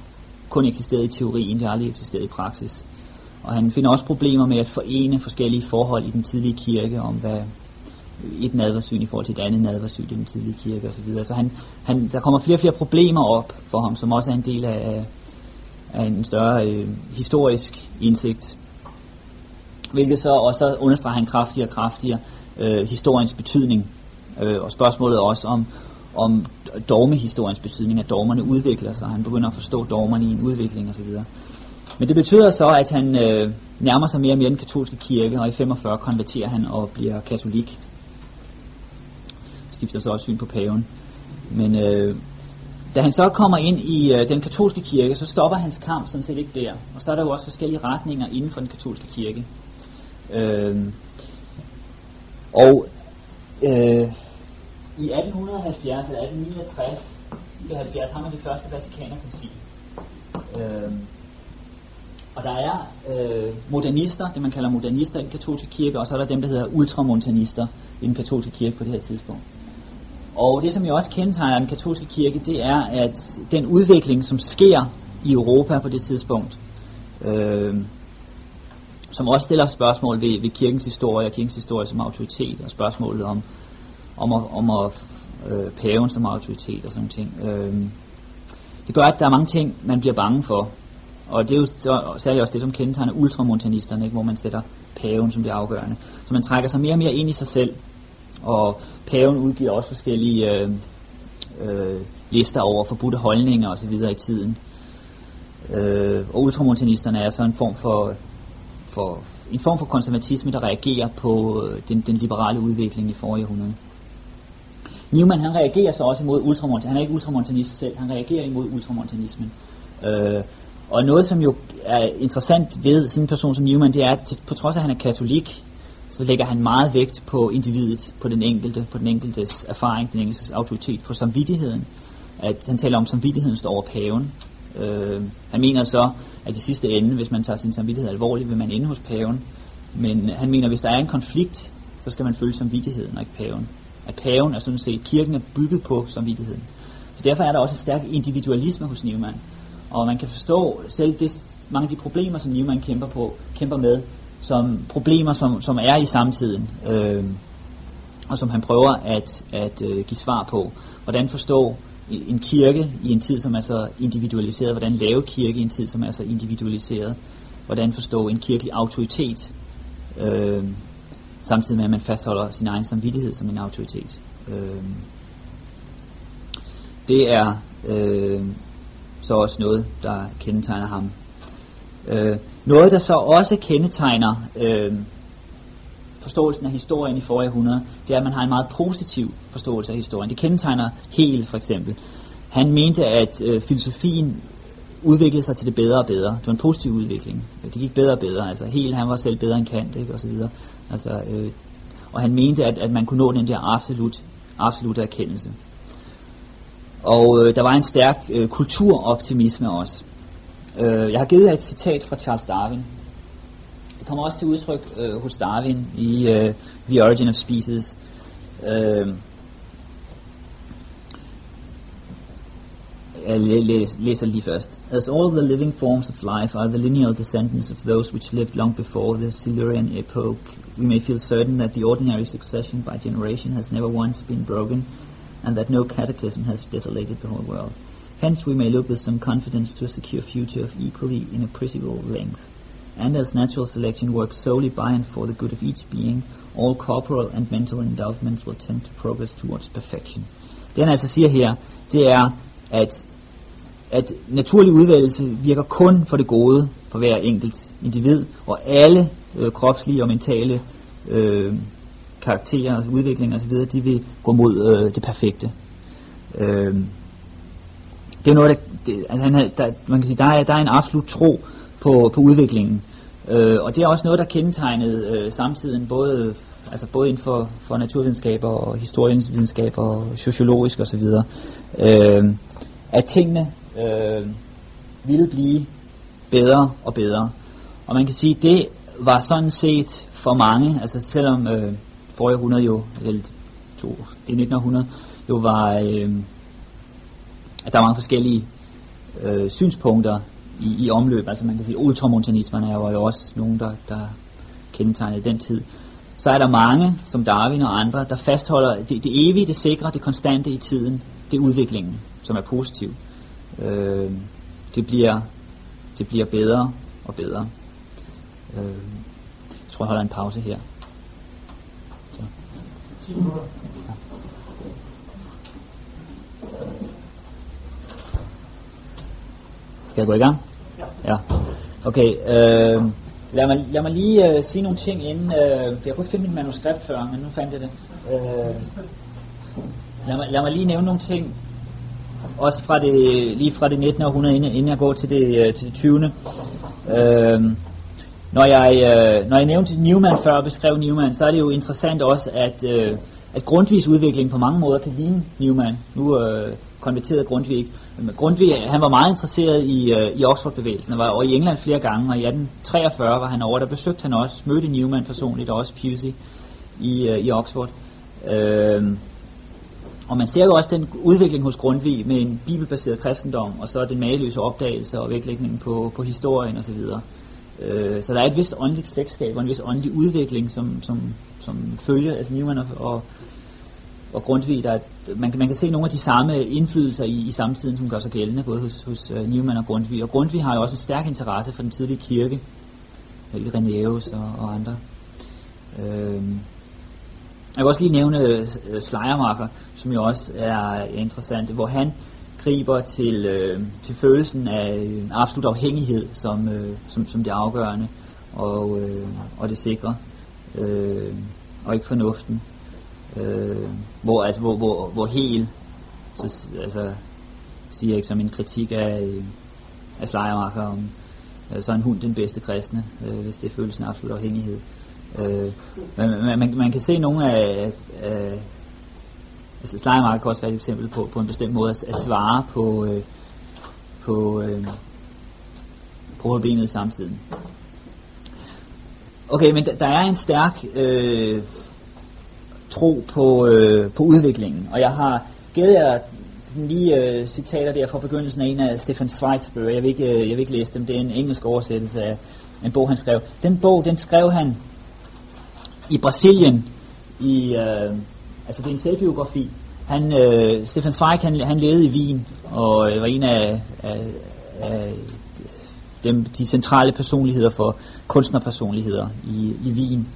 kun eksisteret i teorien, det har aldrig eksisteret i praksis. Og han finder også problemer med at forene forskellige forhold i den tidlige kirke, om hvad et nadversyn i forhold til et andet nadversyn i den tidlige kirke osv. Så han, han, der kommer flere og flere problemer op for ham, som også er en del af, af en større øh, historisk indsigt. Hvilket så også understreger han kraftigere og kraftigere øh, historiens betydning. Øh, og spørgsmålet også om, om dogmehistoriens betydning, at dogmerne udvikler sig. Han begynder at forstå dogmerne i en udvikling osv. Men det betyder så, at han øh, nærmer sig mere og mere den katolske kirke, og i 45 konverterer han og bliver katolik. Skifter så også syn på paven. Men øh, da han så kommer ind i øh, den katolske kirke, så stopper hans kamp sådan set ikke der. Og så er der jo også forskellige retninger inden for den katolske kirke. Øh, og øh, i 1870 eller 1869 har man det første Vatikanerkoncil. Øh, og der er øh, modernister, det man kalder modernister i den katolske kirke, og så er der dem, der hedder ultramontanister i den katolske kirke på det her tidspunkt. Og det, som jeg også kendetegner den katolske kirke, det er, at den udvikling, som sker i Europa på det tidspunkt, øh, som også stiller spørgsmål ved, ved kirkens historie og kirkens historie som autoritet, og spørgsmålet om, om, at, om at, øh, paven som autoritet og sådan ting. Øh, det gør, at der er mange ting, man bliver bange for, og det er jo så, særligt også det, som kendetegner ultramontanisterne, ikke, hvor man sætter paven som det afgørende. Så man trækker sig mere og mere ind i sig selv, og paven udgiver også forskellige øh, øh, lister over forbudte holdninger osv. i tiden. Øh, og ultramontanisterne er så en form for, for en form for konservatisme, der reagerer på øh, den, den liberale udvikling i forrige århundrede. Newman han reagerer så også imod ultramontanismen. Han er ikke ultramontanist selv, han reagerer imod ultramontanismen. Øh, og noget, som jo er interessant ved sådan en person som Newman, det er, at på trods af, at han er katolik, så lægger han meget vægt på individet, på den enkelte, på den enkeltes erfaring, den enkeltes autoritet, på samvittigheden. At han taler om, samvittigheden står over paven. Øh, han mener så, at i sidste ende, hvis man tager sin samvittighed alvorligt, vil man ende hos paven. Men han mener, at hvis der er en konflikt, så skal man følge samvittigheden og ikke paven. At paven er sådan set, kirken er bygget på samvittigheden. Så derfor er der også en stærk individualisme hos Newman. Og man kan forstå selv det, mange af de problemer, som Newman kæmper, på, kæmper med, som problemer, som, som er i samtiden, øh, og som han prøver at, at øh, give svar på. Hvordan forstå en kirke i en tid, som er så individualiseret, hvordan lave kirke i en tid, som er så individualiseret, hvordan forstå en kirkelig autoritet, øh, samtidig med, at man fastholder sin egen samvittighed som en autoritet. Øh, det er øh, så også noget, der kendetegner ham. Øh, noget, der så også kendetegner øh, forståelsen af historien i forrige århundrede, det er, at man har en meget positiv forståelse af historien. Det kendetegner Hegel for eksempel. Han mente, at øh, filosofien udviklede sig til det bedre og bedre. Det var en positiv udvikling. Det gik bedre og bedre. Altså Hegel, han var selv bedre end Kant, ikke? og så videre. Altså, øh, og han mente, at, at man kunne nå den der absolut, absolut erkendelse. Og øh, der var en stærk øh, kulturoptimisme også. Øh, jeg har givet jer et citat fra Charles Darwin. Det kommer også til udtryk øh, hos Darwin i øh, The Origin of Species. Øh, jeg læser lige først. As all the living forms of life are the lineal descendants of those which lived long before the Silurian epoch, we may feel certain that the ordinary succession by generation has never once been broken, and that no cataclysm has desolated the whole world. Hence we may look with some confidence to a secure future of equally inappreciable length. And as natural selection works solely by and for the good of each being, all corporal and mental endowments will tend to progress towards perfection. Det han altså siger her, det er, at, at naturlig udvalgelse virker kun for det gode for hver enkelt individ, og alle øh, kropslige og mentale øh, karakterer, udvikling osv., de vil gå mod øh, det perfekte. Øh, det er noget, der, det, altså han, der, man kan sige, der er, der er en absolut tro på, på udviklingen. Øh, og det er også noget, der kendetegnede øh, samtiden, både, altså både inden for, for naturvidenskaber og historiensvidenskaber og sociologisk osv. Øh, at tingene øh, ville blive bedre og bedre. Og man kan sige, det var sådan set for mange, altså selvom øh, forrige århundrede jo, eller to, det 1900, jo var, øh, at der var mange forskellige øh, synspunkter i, i omløb. Altså man kan sige, ultramontanismerne var jo også nogen, der, der kendetegnede den tid. Så er der mange, som Darwin og andre, der fastholder det, det evige, det sikre, det konstante i tiden, det er udviklingen, som er positiv. Øh, det, bliver, det bliver bedre og bedre. Øh, jeg tror, jeg holder en pause her. Så. 10 minutter. Skal jeg gå i gang? Ja. ja. Okay, øh, lad, mig, lad mig lige øh, sige nogle ting inden, øh, for jeg kunne ikke finde mit manuskript før, men nu fandt jeg det. Øh, lad, mig, lad mig lige nævne nogle ting, også fra det, lige fra det 19. århundrede, inden, inden jeg går til det, øh, til det 20. Øh, når jeg, øh, når jeg nævnte Newman før og beskrev Newman, så er det jo interessant også, at, øh, at Grundtvigs udvikling på mange måder kan ligne Newman. Nu øh, konverterede Grundtvig. Grundtvig, han var meget interesseret i, øh, i Oxford-bevægelsen, og var over i England flere gange, og i 1843 var han over, der besøgte han også, mødte Newman personligt, og også Pusey i, øh, i Oxford. Øh, og man ser jo også den udvikling hos Grundtvig med en bibelbaseret kristendom, og så den mageløse opdagelse og vægtlægningen på, på historien osv. Øh, så der er et vist åndeligt slægtskab og en vis åndelig udvikling, som, som, som følger, altså Newman og, og, og Grundtvig, der, man, man kan se nogle af de samme indflydelser i, i samtiden, som gør sig gældende, både hos, hos uh, Newman og Grundtvig. Og Grundtvig har jo også en stærk interesse for den tidlige kirke, Irenaeus og, og andre. Øh, jeg vil også lige nævne øh, uh, Slejermarker, som jo også er interessant, hvor han griber til, øh, til følelsen af en absolut afhængighed som, øh, som, som det afgørende og, øh, og det sikre, øh, og ikke fornuften. Øh, hvor, altså, hvor, hvor, hvor helt, så, altså, siger jeg ikke som en kritik af, øh, af Slejermarker om, øh, så er en hund den bedste kristne, øh, hvis det er følelsen af absolut afhængighed. Øh, man, man, man, man kan se nogle af, af altså Slejermarker kan også være et eksempel på, på en bestemt måde at, at svare på, øh, på, øh, på benet samtidig. Okay, men der, der er en stærk øh, tro på, øh, på udviklingen, og jeg har givet jer lige øh, citater der fra begyndelsen af en af Stefan Zweigs bøger. Jeg vil ikke, øh, jeg vil ikke læse dem, det er en engelsk oversættelse af en bog, han skrev. Den bog, den skrev han i Brasilien, i, øh, altså det er en selvbiografi. Han, øh, Stefan Zweig, han, han levede i Wien, og øh, var en af, af, af dem, de centrale personligheder for kunstnerpersonligheder i, i Wien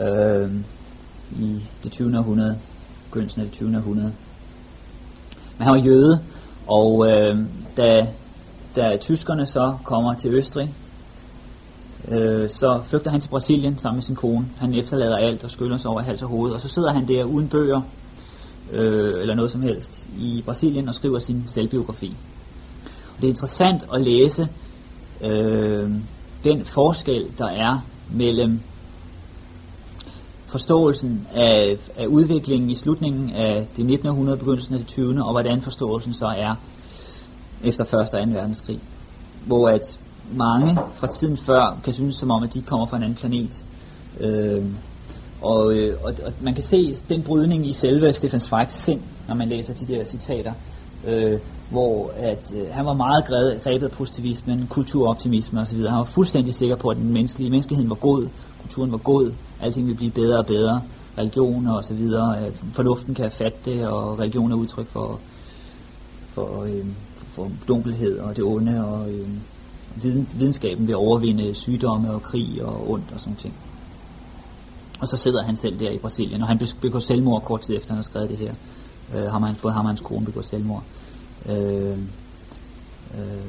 øh, i det 20. århundrede, begyndelsen af det 20. århundrede. Men han var jøde, og øh, da, da tyskerne så kommer til Østrig, øh, så flygter han til Brasilien sammen med sin kone. Han efterlader alt og skyller sig over hals og hoved, og så sidder han der uden bøger øh, eller noget som helst i Brasilien og skriver sin selvbiografi. Og det er interessant at læse øh, den forskel, der er mellem forståelsen af, af udviklingen i slutningen af det 19. århundrede, begyndelsen af det 20. og hvordan forståelsen så er efter 1. og 2. verdenskrig. Hvor at mange fra tiden før kan synes som om, at de kommer fra en anden planet. Øh, og, øh, og, og man kan se den brydning i selve Stefan Zweigs sind, når man læser de der citater, øh, hvor at, øh, han var meget grebet af positivismen, kulturoptimisme osv. Han var fuldstændig sikker på, at den menneskelige menneskeheden var god, kulturen var god, alting ville blive bedre og bedre, religion og så videre, øh, fornuften kan fatte det, og religion er udtryk for, for, øh, for dunkelhed og det onde, og øh, videnskaben vil overvinde sygdomme og krig og ondt og sådan ting. Og så sidder han selv der i Brasilien, og han begår selvmord kort tid efter, han har skrevet det her. Øh, har man fået ham og hans kone begået selvmord. Øh, øh,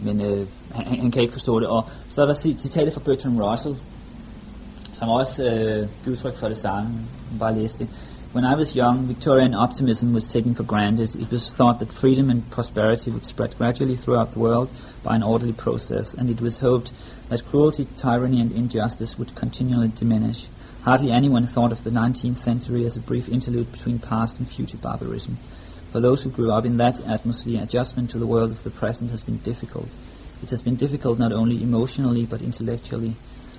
men øh, han, han kan ikke forstå det. Og så er der citatet fra Bertrand Russell, som også øh, giver udtryk for det samme. Bare læse det. When I was young, Victorian optimism was taken for granted. It was thought that freedom and prosperity would spread gradually throughout the world by an orderly process, and it was hoped that cruelty, tyranny, and injustice would continually diminish. Hardly anyone thought of the 19th century as a brief interlude between past and future barbarism. For those who grew up in that atmosphere, adjustment to the world of the present has been difficult. It has been difficult not only emotionally but intellectually.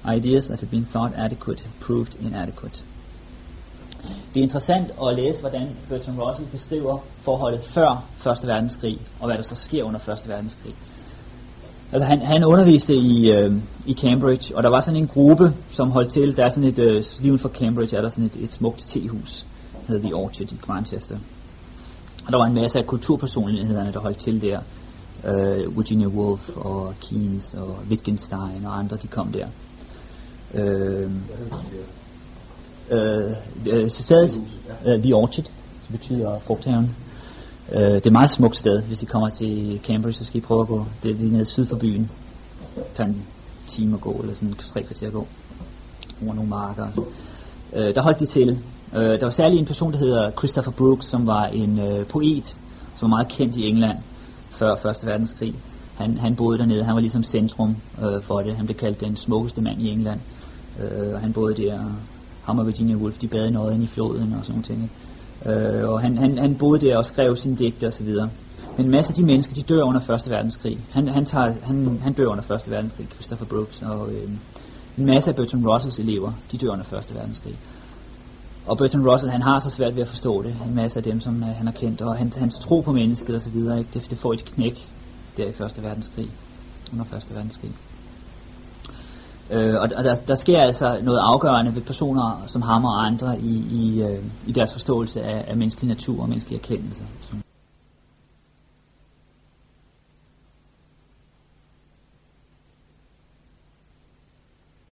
Ideas that had been thought adequate have proved inadequate. Det er interessant at læse, hvordan Bertrand Russell beskriver forholdet før 1. verdenskrig, og hvad der så sker under 1. verdenskrig. Altså han, han underviste i, øh, i Cambridge, og der var sådan en gruppe, som holdt til, der er sådan et, øh, lige for Cambridge er der sådan et, et smukt tehus, hedder The Orchard i Manchester. Og der var en masse af kulturpersonlighederne, der holdt til der. Øh, Virginia Woolf og Keynes og Wittgenstein og andre, de kom der. Øh, øh, øh, stedet, øh, The Orchard, det betyder frugthaven. Øh, det er et meget smukt sted. Hvis I kommer til Cambridge, så skal I prøve at gå. Det er lige nede syd for byen. Det tager en time at gå, eller sådan tre kvarter at gå. Over nogle marker. Øh, der holdt de til. Øh, der var særlig en person, der hedder Christopher Brooks, som var en øh, poet, som var meget kendt i England før 1. verdenskrig. Han, han boede dernede, han var ligesom centrum øh, for det. Han blev kaldt den smukkeste mand i England. Øh, han boede der, ham og Virginia Woolf, de bad noget i floden og sådan noget. Øh, og han, han, han boede der og skrev sine digte osv. Men en masse af de mennesker, de dør under 1. verdenskrig. Han, han, tager, han, han dør under 1. verdenskrig, Christopher Brooks. Og øh, en masse af Bertrand Russells elever, de dør under 1. verdenskrig. Og Bertrand Russell, han har så svært ved at forstå det. En masse af dem, som uh, han har kendt. Og han, hans tro på mennesket osv., det, det får et knæk der i 1. verdenskrig. Under 1. verdenskrig. Øh, og der, der sker altså noget afgørende ved personer som ham og andre i, i, øh, i deres forståelse af, af menneskelig natur og menneskelig erkendelse.